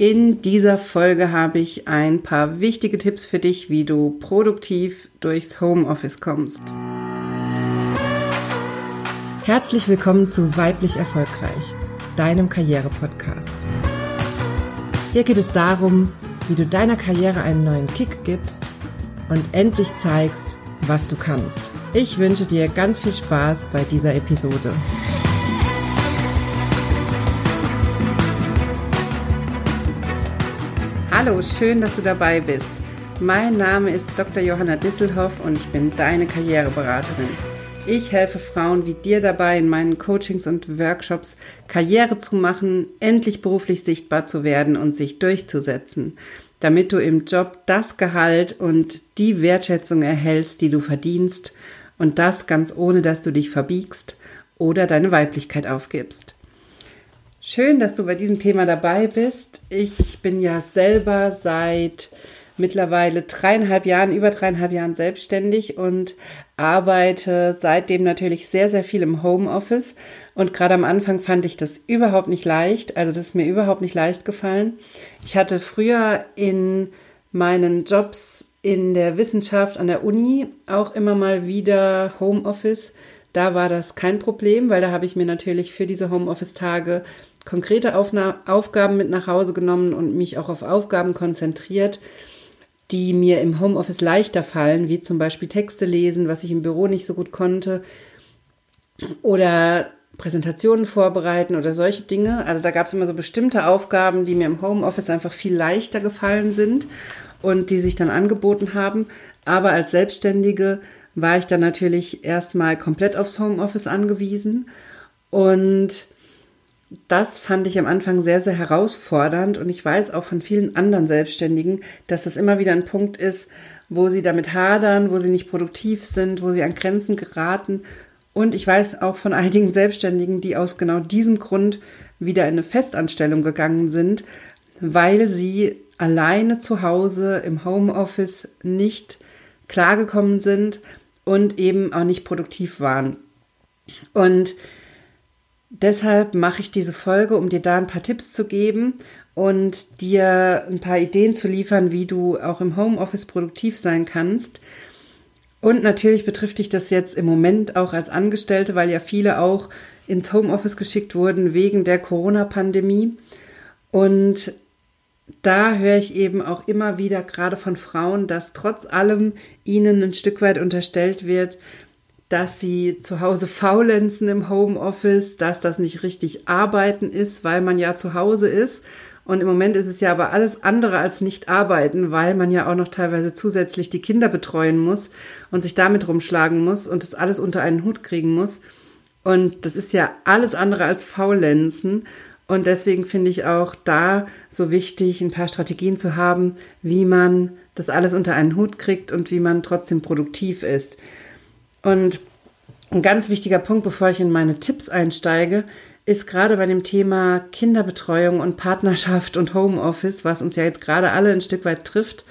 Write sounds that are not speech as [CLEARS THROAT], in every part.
In dieser Folge habe ich ein paar wichtige Tipps für dich, wie du produktiv durchs Homeoffice kommst. Herzlich willkommen zu Weiblich Erfolgreich, deinem Karriere-Podcast. Hier geht es darum, wie du deiner Karriere einen neuen Kick gibst und endlich zeigst, was du kannst. Ich wünsche dir ganz viel Spaß bei dieser Episode. Hallo, schön, dass du dabei bist. Mein Name ist Dr. Johanna Disselhoff und ich bin deine Karriereberaterin. Ich helfe Frauen wie dir dabei, in meinen Coachings und Workshops Karriere zu machen, endlich beruflich sichtbar zu werden und sich durchzusetzen, damit du im Job das Gehalt und die Wertschätzung erhältst, die du verdienst und das ganz ohne, dass du dich verbiegst oder deine Weiblichkeit aufgibst. Schön, dass du bei diesem Thema dabei bist. Ich bin ja selber seit mittlerweile dreieinhalb Jahren, über dreieinhalb Jahren selbstständig und arbeite seitdem natürlich sehr, sehr viel im Homeoffice. Und gerade am Anfang fand ich das überhaupt nicht leicht. Also das ist mir überhaupt nicht leicht gefallen. Ich hatte früher in meinen Jobs in der Wissenschaft an der Uni auch immer mal wieder Homeoffice. Da war das kein Problem, weil da habe ich mir natürlich für diese Homeoffice-Tage konkrete Aufna Aufgaben mit nach Hause genommen und mich auch auf Aufgaben konzentriert, die mir im Homeoffice leichter fallen, wie zum Beispiel Texte lesen, was ich im Büro nicht so gut konnte, oder Präsentationen vorbereiten oder solche Dinge. Also da gab es immer so bestimmte Aufgaben, die mir im Homeoffice einfach viel leichter gefallen sind und die sich dann angeboten haben. Aber als Selbstständige war ich dann natürlich erstmal komplett aufs Homeoffice angewiesen und das fand ich am Anfang sehr, sehr herausfordernd und ich weiß auch von vielen anderen Selbstständigen, dass das immer wieder ein Punkt ist, wo sie damit hadern, wo sie nicht produktiv sind, wo sie an Grenzen geraten. Und ich weiß auch von einigen Selbstständigen, die aus genau diesem Grund wieder in eine Festanstellung gegangen sind, weil sie alleine zu Hause im Homeoffice nicht klargekommen sind und eben auch nicht produktiv waren. Und Deshalb mache ich diese Folge, um dir da ein paar Tipps zu geben und dir ein paar Ideen zu liefern, wie du auch im Homeoffice produktiv sein kannst. Und natürlich betrifft dich das jetzt im Moment auch als Angestellte, weil ja viele auch ins Homeoffice geschickt wurden wegen der Corona-Pandemie. Und da höre ich eben auch immer wieder gerade von Frauen, dass trotz allem ihnen ein Stück weit unterstellt wird, dass sie zu Hause faulenzen im Homeoffice, dass das nicht richtig arbeiten ist, weil man ja zu Hause ist. Und im Moment ist es ja aber alles andere als nicht arbeiten, weil man ja auch noch teilweise zusätzlich die Kinder betreuen muss und sich damit rumschlagen muss und das alles unter einen Hut kriegen muss. Und das ist ja alles andere als faulenzen. Und deswegen finde ich auch da so wichtig, ein paar Strategien zu haben, wie man das alles unter einen Hut kriegt und wie man trotzdem produktiv ist. Und ein ganz wichtiger Punkt, bevor ich in meine Tipps einsteige, ist gerade bei dem Thema Kinderbetreuung und Partnerschaft und Homeoffice, was uns ja jetzt gerade alle ein Stück weit trifft,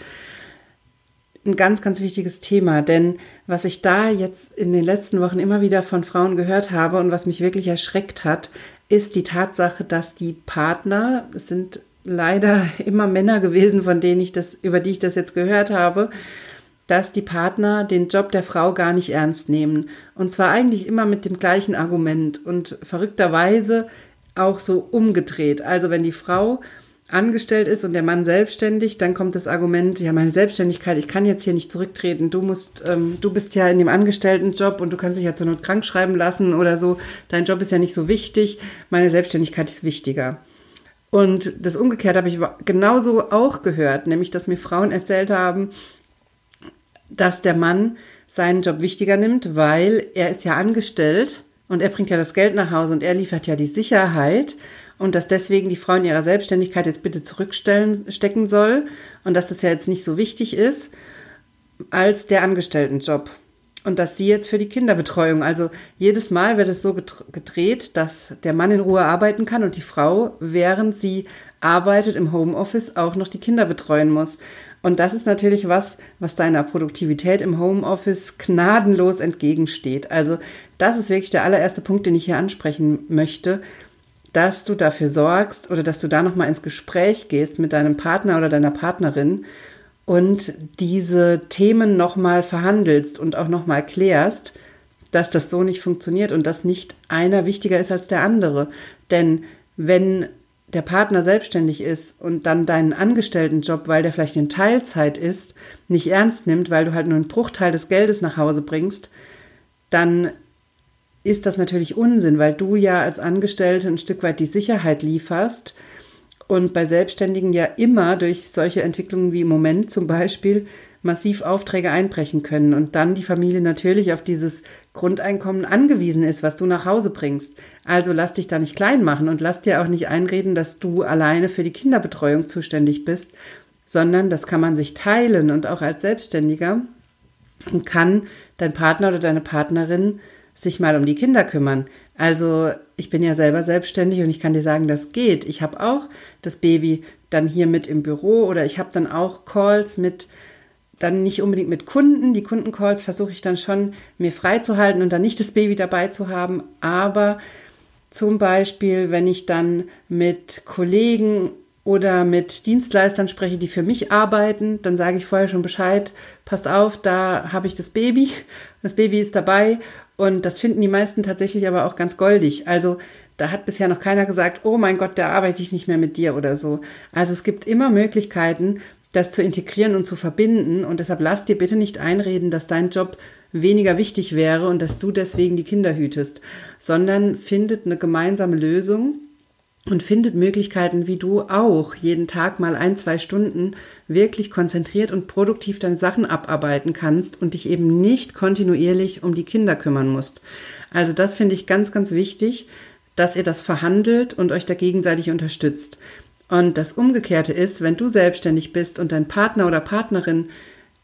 ein ganz, ganz wichtiges Thema. Denn was ich da jetzt in den letzten Wochen immer wieder von Frauen gehört habe und was mich wirklich erschreckt hat, ist die Tatsache, dass die Partner, es sind leider [LAUGHS] immer Männer gewesen, von denen ich das, über die ich das jetzt gehört habe, dass die Partner den Job der Frau gar nicht ernst nehmen. Und zwar eigentlich immer mit dem gleichen Argument und verrückterweise auch so umgedreht. Also wenn die Frau angestellt ist und der Mann selbstständig, dann kommt das Argument, ja, meine Selbstständigkeit, ich kann jetzt hier nicht zurücktreten. Du musst, ähm, du bist ja in dem Angestelltenjob und du kannst dich ja zur Not krank schreiben lassen oder so. Dein Job ist ja nicht so wichtig. Meine Selbstständigkeit ist wichtiger. Und das umgekehrt habe ich genauso auch gehört, nämlich dass mir Frauen erzählt haben, dass der Mann seinen Job wichtiger nimmt, weil er ist ja angestellt und er bringt ja das Geld nach Hause und er liefert ja die Sicherheit und dass deswegen die Frau in ihrer Selbstständigkeit jetzt bitte zurückstellen stecken soll und dass das ja jetzt nicht so wichtig ist als der Angestelltenjob und dass sie jetzt für die Kinderbetreuung, also jedes Mal wird es so gedreht, dass der Mann in Ruhe arbeiten kann und die Frau, während sie arbeitet im Homeoffice, auch noch die Kinder betreuen muss. Und das ist natürlich was, was deiner Produktivität im Homeoffice gnadenlos entgegensteht. Also das ist wirklich der allererste Punkt, den ich hier ansprechen möchte, dass du dafür sorgst oder dass du da nochmal ins Gespräch gehst mit deinem Partner oder deiner Partnerin und diese Themen nochmal verhandelst und auch nochmal klärst, dass das so nicht funktioniert und dass nicht einer wichtiger ist als der andere. Denn wenn der Partner selbstständig ist und dann deinen Angestelltenjob, weil der vielleicht in Teilzeit ist, nicht ernst nimmt, weil du halt nur einen Bruchteil des Geldes nach Hause bringst, dann ist das natürlich Unsinn, weil du ja als Angestellte ein Stück weit die Sicherheit lieferst und bei Selbstständigen ja immer durch solche Entwicklungen wie im Moment zum Beispiel massiv Aufträge einbrechen können und dann die Familie natürlich auf dieses Grundeinkommen angewiesen ist, was du nach Hause bringst. Also lass dich da nicht klein machen und lass dir auch nicht einreden, dass du alleine für die Kinderbetreuung zuständig bist, sondern das kann man sich teilen und auch als Selbstständiger kann dein Partner oder deine Partnerin sich mal um die Kinder kümmern. Also ich bin ja selber selbstständig und ich kann dir sagen, das geht. Ich habe auch das Baby dann hier mit im Büro oder ich habe dann auch Calls mit dann nicht unbedingt mit Kunden. Die Kundencalls versuche ich dann schon mir freizuhalten und dann nicht das Baby dabei zu haben. Aber zum Beispiel, wenn ich dann mit Kollegen oder mit Dienstleistern spreche, die für mich arbeiten, dann sage ich vorher schon Bescheid, passt auf, da habe ich das Baby, das Baby ist dabei und das finden die meisten tatsächlich aber auch ganz goldig. Also da hat bisher noch keiner gesagt, oh mein Gott, da arbeite ich nicht mehr mit dir oder so. Also es gibt immer Möglichkeiten, das zu integrieren und zu verbinden. Und deshalb lass dir bitte nicht einreden, dass dein Job weniger wichtig wäre und dass du deswegen die Kinder hütest, sondern findet eine gemeinsame Lösung und findet Möglichkeiten, wie du auch jeden Tag mal ein, zwei Stunden wirklich konzentriert und produktiv deine Sachen abarbeiten kannst und dich eben nicht kontinuierlich um die Kinder kümmern musst. Also das finde ich ganz, ganz wichtig, dass ihr das verhandelt und euch da gegenseitig unterstützt. Und das Umgekehrte ist, wenn du selbstständig bist und dein Partner oder Partnerin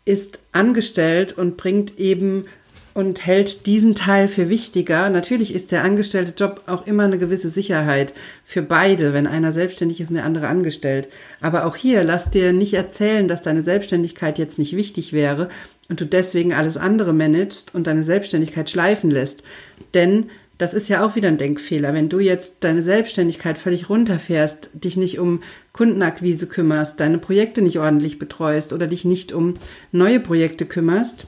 ist angestellt und bringt eben und hält diesen Teil für wichtiger. Natürlich ist der angestellte Job auch immer eine gewisse Sicherheit für beide, wenn einer selbstständig ist und der andere angestellt. Aber auch hier lass dir nicht erzählen, dass deine Selbstständigkeit jetzt nicht wichtig wäre und du deswegen alles andere managst und deine Selbstständigkeit schleifen lässt. Denn das ist ja auch wieder ein Denkfehler. Wenn du jetzt deine Selbstständigkeit völlig runterfährst, dich nicht um Kundenakquise kümmerst, deine Projekte nicht ordentlich betreust oder dich nicht um neue Projekte kümmerst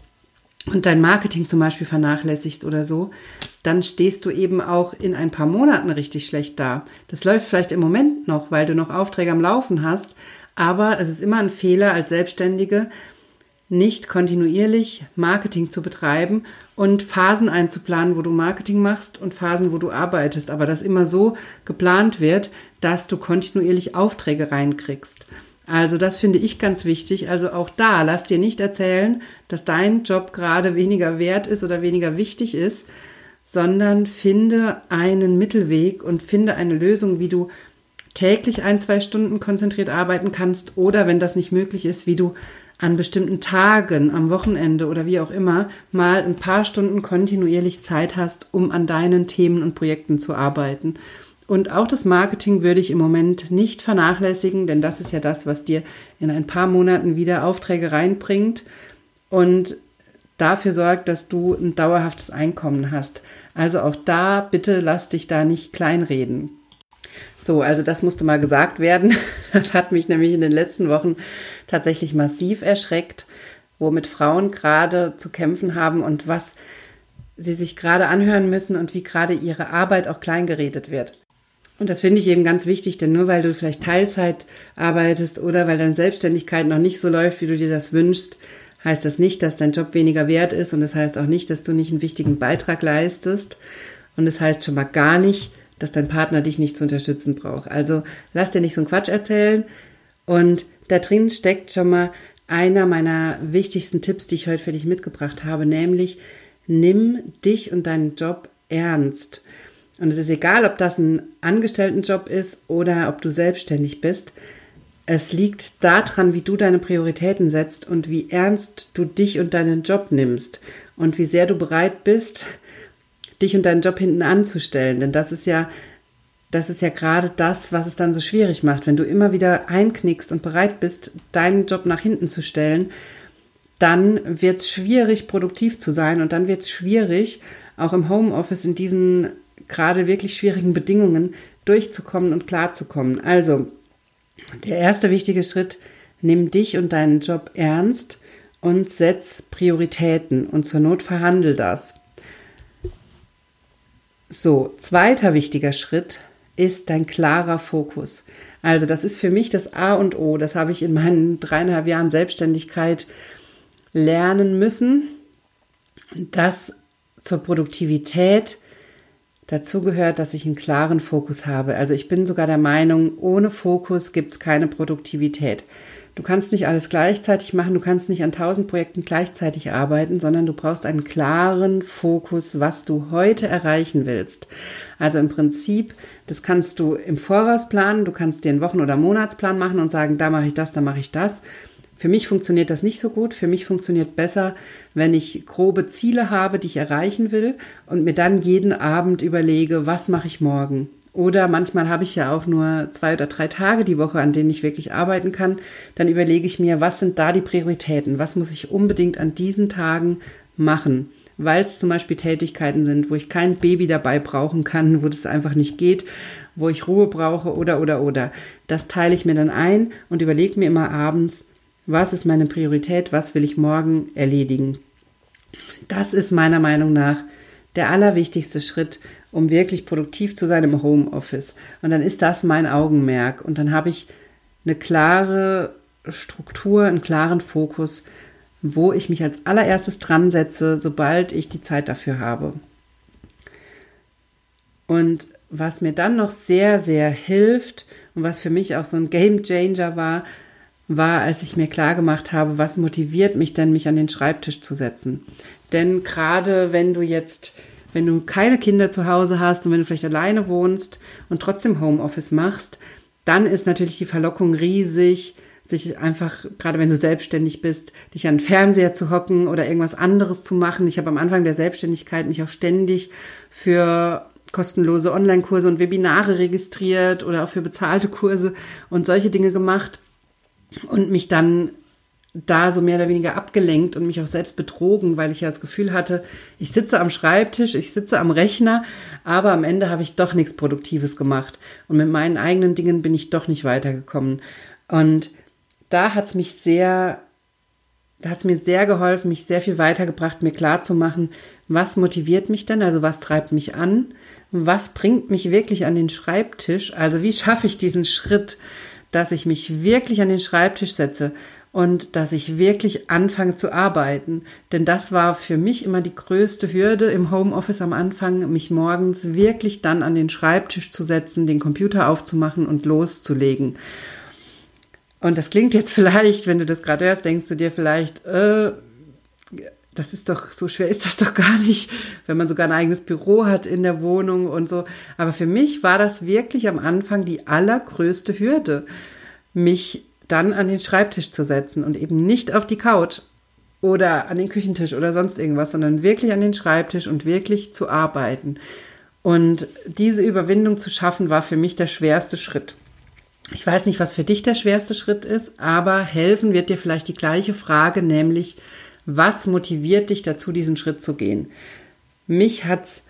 und dein Marketing zum Beispiel vernachlässigst oder so, dann stehst du eben auch in ein paar Monaten richtig schlecht da. Das läuft vielleicht im Moment noch, weil du noch Aufträge am Laufen hast, aber es ist immer ein Fehler als Selbstständige, nicht kontinuierlich Marketing zu betreiben und Phasen einzuplanen, wo du Marketing machst und Phasen, wo du arbeitest, aber das immer so geplant wird, dass du kontinuierlich Aufträge reinkriegst. Also das finde ich ganz wichtig. Also auch da, lass dir nicht erzählen, dass dein Job gerade weniger wert ist oder weniger wichtig ist, sondern finde einen Mittelweg und finde eine Lösung, wie du täglich ein, zwei Stunden konzentriert arbeiten kannst oder wenn das nicht möglich ist, wie du an bestimmten Tagen, am Wochenende oder wie auch immer, mal ein paar Stunden kontinuierlich Zeit hast, um an deinen Themen und Projekten zu arbeiten. Und auch das Marketing würde ich im Moment nicht vernachlässigen, denn das ist ja das, was dir in ein paar Monaten wieder Aufträge reinbringt und dafür sorgt, dass du ein dauerhaftes Einkommen hast. Also auch da bitte lass dich da nicht kleinreden. So, also das musste mal gesagt werden. [LAUGHS] Das hat mich nämlich in den letzten Wochen tatsächlich massiv erschreckt, womit Frauen gerade zu kämpfen haben und was sie sich gerade anhören müssen und wie gerade ihre Arbeit auch kleingeredet wird. Und das finde ich eben ganz wichtig, denn nur weil du vielleicht Teilzeit arbeitest oder weil deine Selbstständigkeit noch nicht so läuft, wie du dir das wünschst, heißt das nicht, dass dein Job weniger wert ist und das heißt auch nicht, dass du nicht einen wichtigen Beitrag leistest und das heißt schon mal gar nicht, dass dein Partner dich nicht zu unterstützen braucht. Also lass dir nicht so einen Quatsch erzählen. Und da drin steckt schon mal einer meiner wichtigsten Tipps, die ich heute für dich mitgebracht habe, nämlich nimm dich und deinen Job ernst. Und es ist egal, ob das ein Angestelltenjob ist oder ob du selbstständig bist. Es liegt daran, wie du deine Prioritäten setzt und wie ernst du dich und deinen Job nimmst und wie sehr du bereit bist, dich und deinen Job hinten anzustellen. Denn das ist ja, das ist ja gerade das, was es dann so schwierig macht. Wenn du immer wieder einknickst und bereit bist, deinen Job nach hinten zu stellen, dann wird es schwierig, produktiv zu sein und dann wird es schwierig, auch im Homeoffice in diesen gerade wirklich schwierigen Bedingungen, durchzukommen und klarzukommen. Also, der erste wichtige Schritt, nimm dich und deinen Job ernst und setz Prioritäten und zur Not verhandel das. So, zweiter wichtiger Schritt ist dein klarer Fokus. Also das ist für mich das A und O. Das habe ich in meinen dreieinhalb Jahren Selbstständigkeit lernen müssen, dass zur Produktivität dazu gehört, dass ich einen klaren Fokus habe. Also ich bin sogar der Meinung, ohne Fokus gibt es keine Produktivität. Du kannst nicht alles gleichzeitig machen, du kannst nicht an tausend Projekten gleichzeitig arbeiten, sondern du brauchst einen klaren Fokus, was du heute erreichen willst. Also im Prinzip, das kannst du im Voraus planen, du kannst dir einen Wochen- oder Monatsplan machen und sagen, da mache ich das, da mache ich das. Für mich funktioniert das nicht so gut. Für mich funktioniert besser, wenn ich grobe Ziele habe, die ich erreichen will und mir dann jeden Abend überlege, was mache ich morgen? Oder manchmal habe ich ja auch nur zwei oder drei Tage die Woche, an denen ich wirklich arbeiten kann. Dann überlege ich mir, was sind da die Prioritäten? Was muss ich unbedingt an diesen Tagen machen? Weil es zum Beispiel Tätigkeiten sind, wo ich kein Baby dabei brauchen kann, wo das einfach nicht geht, wo ich Ruhe brauche oder, oder, oder. Das teile ich mir dann ein und überlege mir immer abends, was ist meine Priorität? Was will ich morgen erledigen? Das ist meiner Meinung nach der allerwichtigste Schritt, um wirklich produktiv zu sein im Homeoffice. Und dann ist das mein Augenmerk. Und dann habe ich eine klare Struktur, einen klaren Fokus, wo ich mich als allererstes dran setze, sobald ich die Zeit dafür habe. Und was mir dann noch sehr, sehr hilft und was für mich auch so ein Game Changer war, war, als ich mir klar gemacht habe, was motiviert mich denn, mich an den Schreibtisch zu setzen. Denn gerade wenn du jetzt, wenn du keine Kinder zu Hause hast und wenn du vielleicht alleine wohnst und trotzdem Homeoffice machst, dann ist natürlich die Verlockung riesig, sich einfach, gerade wenn du selbstständig bist, dich an den Fernseher zu hocken oder irgendwas anderes zu machen. Ich habe am Anfang der Selbstständigkeit mich auch ständig für kostenlose Online-Kurse und Webinare registriert oder auch für bezahlte Kurse und solche Dinge gemacht und mich dann da so mehr oder weniger abgelenkt und mich auch selbst betrogen, weil ich ja das Gefühl hatte, ich sitze am Schreibtisch, ich sitze am Rechner, aber am Ende habe ich doch nichts Produktives gemacht. Und mit meinen eigenen Dingen bin ich doch nicht weitergekommen. Und da hat es mich sehr, da hat es mir sehr geholfen, mich sehr viel weitergebracht, mir klar zu machen, was motiviert mich denn, also was treibt mich an, was bringt mich wirklich an den Schreibtisch, also wie schaffe ich diesen Schritt, dass ich mich wirklich an den Schreibtisch setze und dass ich wirklich anfange zu arbeiten. Denn das war für mich immer die größte Hürde im Homeoffice am Anfang, mich morgens wirklich dann an den Schreibtisch zu setzen, den Computer aufzumachen und loszulegen. Und das klingt jetzt [LAUGHS] vielleicht, wenn du das gerade hörst, denkst du dir vielleicht, äh, das ist doch, so schwer ist das doch gar nicht, wenn man sogar ein eigenes Büro hat in der Wohnung und so. Aber für mich war das wirklich am Anfang die allergrößte Hürde, mich dann an den Schreibtisch zu setzen und eben nicht auf die Couch oder an den Küchentisch oder sonst irgendwas, sondern wirklich an den Schreibtisch und wirklich zu arbeiten. Und diese Überwindung zu schaffen, war für mich der schwerste Schritt. Ich weiß nicht, was für dich der schwerste Schritt ist, aber helfen wird dir vielleicht die gleiche Frage, nämlich, was motiviert dich dazu, diesen Schritt zu gehen? Mich hat's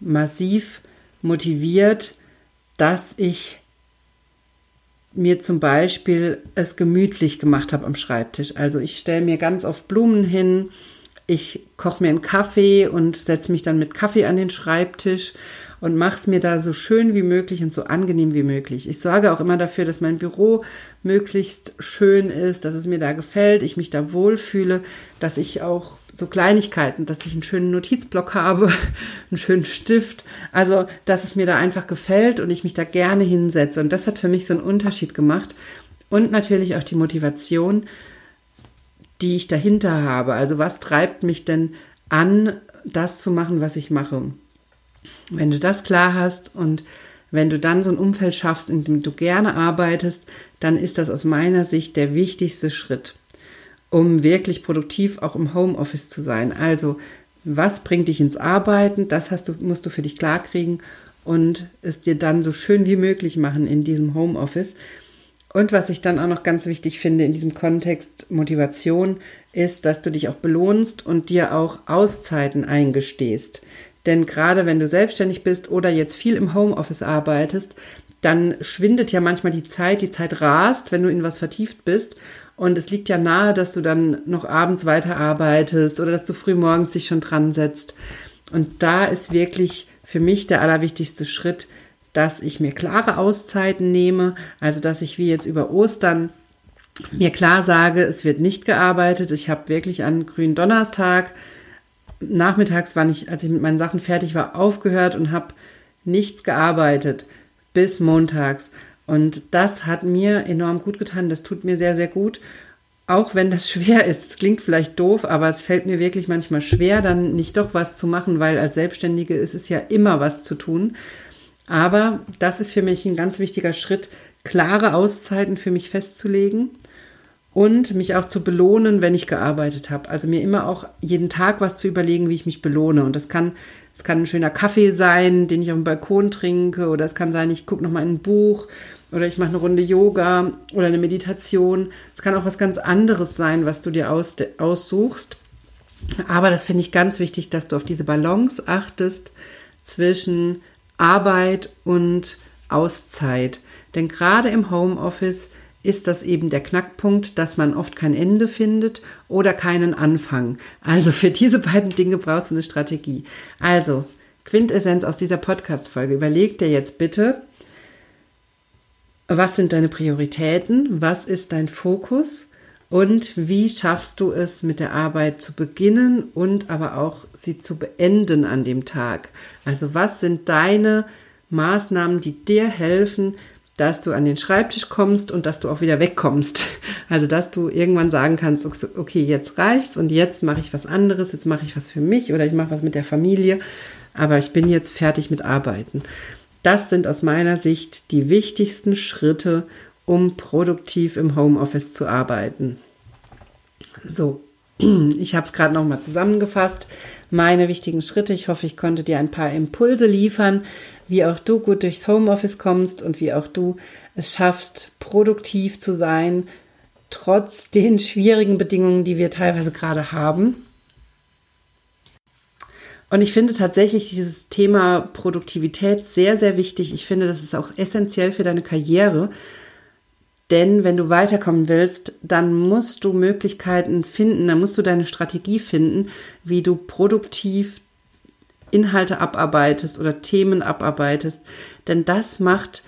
massiv motiviert, dass ich mir zum Beispiel es gemütlich gemacht habe am Schreibtisch. Also ich stelle mir ganz oft Blumen hin, ich koche mir einen Kaffee und setze mich dann mit Kaffee an den Schreibtisch und mache es mir da so schön wie möglich und so angenehm wie möglich. Ich sorge auch immer dafür, dass mein Büro möglichst schön ist, dass es mir da gefällt, ich mich da wohlfühle, dass ich auch so Kleinigkeiten, dass ich einen schönen Notizblock habe, [LAUGHS] einen schönen Stift, also dass es mir da einfach gefällt und ich mich da gerne hinsetze. Und das hat für mich so einen Unterschied gemacht und natürlich auch die Motivation, die ich dahinter habe. Also was treibt mich denn an, das zu machen, was ich mache? Wenn du das klar hast und wenn du dann so ein Umfeld schaffst, in dem du gerne arbeitest, dann ist das aus meiner Sicht der wichtigste Schritt, um wirklich produktiv auch im Homeoffice zu sein. Also, was bringt dich ins Arbeiten? Das hast du, musst du für dich klarkriegen und es dir dann so schön wie möglich machen in diesem Homeoffice. Und was ich dann auch noch ganz wichtig finde in diesem Kontext Motivation, ist, dass du dich auch belohnst und dir auch Auszeiten eingestehst. Denn gerade wenn du selbstständig bist oder jetzt viel im Homeoffice arbeitest, dann schwindet ja manchmal die Zeit, die Zeit rast, wenn du in was vertieft bist. Und es liegt ja nahe, dass du dann noch abends weiterarbeitest oder dass du früh morgens dich schon dran setzt. Und da ist wirklich für mich der allerwichtigste Schritt, dass ich mir klare Auszeiten nehme, also dass ich wie jetzt über Ostern mir klar sage, es wird nicht gearbeitet. Ich habe wirklich an grünen Donnerstag nachmittags, wann ich, als ich mit meinen Sachen fertig war, aufgehört und habe nichts gearbeitet bis montags. Und das hat mir enorm gut getan. Das tut mir sehr, sehr gut. Auch wenn das [LAUGHS] schwer ist. Es klingt vielleicht doof, aber es fällt mir wirklich manchmal schwer, dann nicht doch was zu machen, weil als Selbstständige ist es ja immer was zu tun. Aber das ist für mich ein ganz wichtiger Schritt, klare Auszeiten für mich festzulegen und mich auch zu belohnen, wenn ich gearbeitet habe. Also mir immer auch jeden Tag was zu überlegen, wie ich mich belohne. Und das kann, es kann ein schöner Kaffee sein, den ich auf dem Balkon trinke, oder es kann sein, ich gucke nochmal ein Buch oder ich mache eine Runde Yoga oder eine Meditation. Es kann auch was ganz anderes sein, was du dir aus, aussuchst. Aber das finde ich ganz wichtig, dass du auf diese Balance achtest zwischen Arbeit und Auszeit. Denn gerade im Homeoffice ist das eben der Knackpunkt, dass man oft kein Ende findet oder keinen Anfang. Also für diese beiden Dinge brauchst du eine Strategie. Also, Quintessenz aus dieser Podcast-Folge. Überleg dir jetzt bitte, was sind deine Prioritäten? Was ist dein Fokus? Und wie schaffst du es, mit der Arbeit zu beginnen und aber auch sie zu beenden an dem Tag? Also was sind deine Maßnahmen, die dir helfen, dass du an den Schreibtisch kommst und dass du auch wieder wegkommst. [LAUGHS] Also dass du irgendwann sagen kannst, okay, jetzt reicht's und jetzt mache ich was anderes, jetzt mache ich was für mich oder ich mache was mit der Familie, aber ich bin jetzt fertig mit Arbeiten. Das sind aus meiner Sicht die wichtigsten Schritte, um produktiv im Homeoffice zu arbeiten. So, [CLEARS THROAT] ich habe es gerade noch mal zusammengefasst. Meine wichtigen Schritte. Ich hoffe, ich konnte dir ein paar Impulse liefern, wie auch du gut durchs Homeoffice kommst und wie auch du es schaffst, produktiv zu sein, trotz den schwierigen Bedingungen, die wir teilweise gerade haben. Und ich finde tatsächlich dieses Thema Produktivität sehr, sehr wichtig. Ich finde, das ist auch essentiell für deine Karriere. Denn wenn du weiterkommen willst, dann musst du Möglichkeiten finden, dann musst du deine Strategie finden, wie du produktiv Inhalte abarbeitest oder Themen abarbeitest. Denn das macht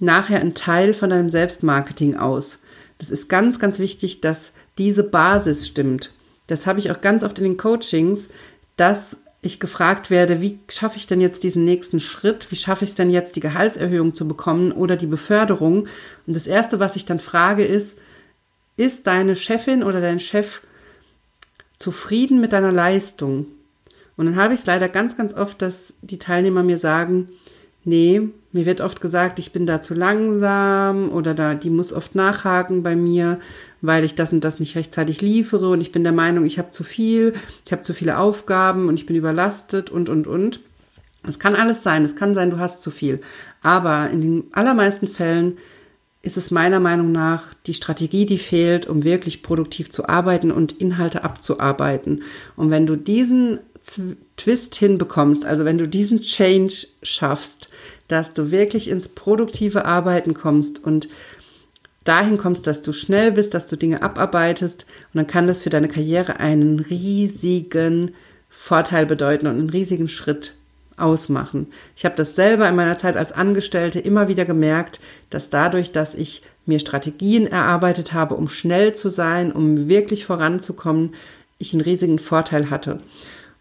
nachher einen Teil von deinem Selbstmarketing aus. Das ist ganz, ganz wichtig, dass diese Basis stimmt. Das habe ich auch ganz oft in den Coachings, dass ich gefragt werde, wie schaffe ich denn jetzt diesen nächsten Schritt? Wie schaffe ich es denn jetzt, die Gehaltserhöhung zu bekommen oder die Beförderung? Und das Erste, was ich dann frage, ist, ist deine Chefin oder dein Chef zufrieden mit deiner Leistung? Und dann habe ich es leider ganz, ganz oft, dass die Teilnehmer mir sagen, nee, mir wird oft gesagt, ich bin da zu langsam oder da, die muss oft nachhaken bei mir, weil ich das und das nicht rechtzeitig liefere und ich bin der Meinung, ich habe zu viel, ich habe zu viele Aufgaben und ich bin überlastet und, und, und. Es kann alles sein, es kann sein, du hast zu viel. Aber in den allermeisten Fällen ist es meiner Meinung nach die Strategie, die fehlt, um wirklich produktiv zu arbeiten und Inhalte abzuarbeiten. Und wenn du diesen Twist hinbekommst, also wenn du diesen Change schaffst, dass du wirklich ins produktive Arbeiten kommst und dahin kommst, dass du schnell bist, dass du Dinge abarbeitest und dann kann das für deine Karriere einen riesigen Vorteil bedeuten und einen riesigen Schritt ausmachen. Ich habe das selber in meiner Zeit als Angestellte immer wieder gemerkt, dass dadurch, dass ich mir Strategien erarbeitet habe, um schnell zu sein, um wirklich voranzukommen, ich einen riesigen Vorteil hatte.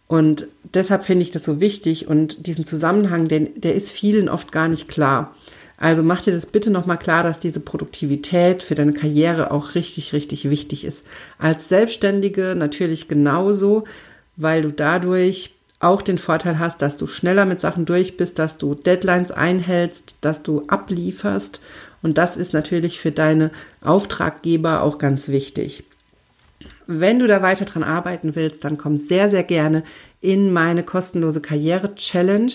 Und deshalb finde ich das so wichtig und diesen Zusammenhang, den, der ist vielen oft gar nicht klar. Also mach dir das bitte nochmal klar, dass diese Produktivität für deine Karriere auch richtig, richtig wichtig ist. Als Selbstständige natürlich genauso, weil du dadurch auch den Vorteil hast, dass du schneller mit Sachen durch bist, dass du Deadlines einhältst, dass du ablieferst. Und das ist natürlich für deine Auftraggeber auch ganz wichtig. Wenn du da weiter dran arbeiten willst, dann komm sehr, sehr gerne in meine kostenlose Karriere-Challenge.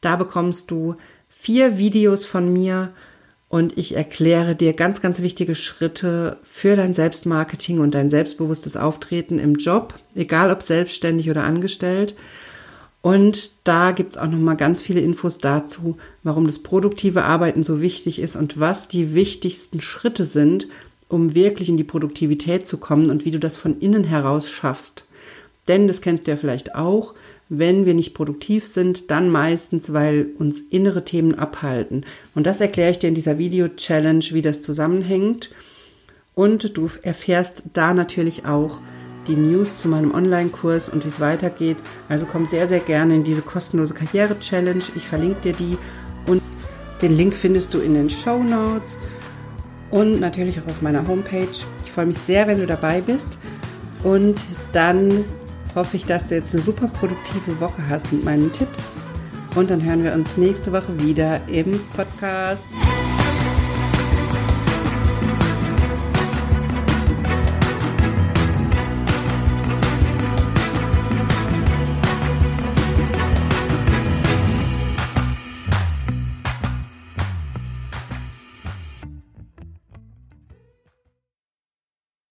Da bekommst du vier Videos von mir und ich erkläre dir ganz, ganz wichtige Schritte für dein Selbstmarketing und dein selbstbewusstes Auftreten im Job, egal ob selbstständig oder angestellt. Und da gibt es auch nochmal ganz viele Infos dazu, warum das produktive Arbeiten so wichtig ist und was die wichtigsten Schritte sind, um wirklich in die Produktivität zu kommen und wie du das von innen heraus schaffst. Denn das kennst du ja vielleicht auch, wenn wir nicht produktiv sind, dann meistens, weil uns innere Themen abhalten. Und das erkläre ich dir in dieser Video-Challenge, wie das zusammenhängt. Und du erfährst da natürlich auch, die News zu meinem Online-Kurs und wie es weitergeht. Also komm sehr, sehr gerne in diese kostenlose Karriere-Challenge. Ich verlinke dir die und den Link findest du in den Show Notes und natürlich auch auf meiner Homepage. Ich freue mich sehr, wenn du dabei bist und dann hoffe ich, dass du jetzt eine super produktive Woche hast mit meinen Tipps und dann hören wir uns nächste Woche wieder im Podcast.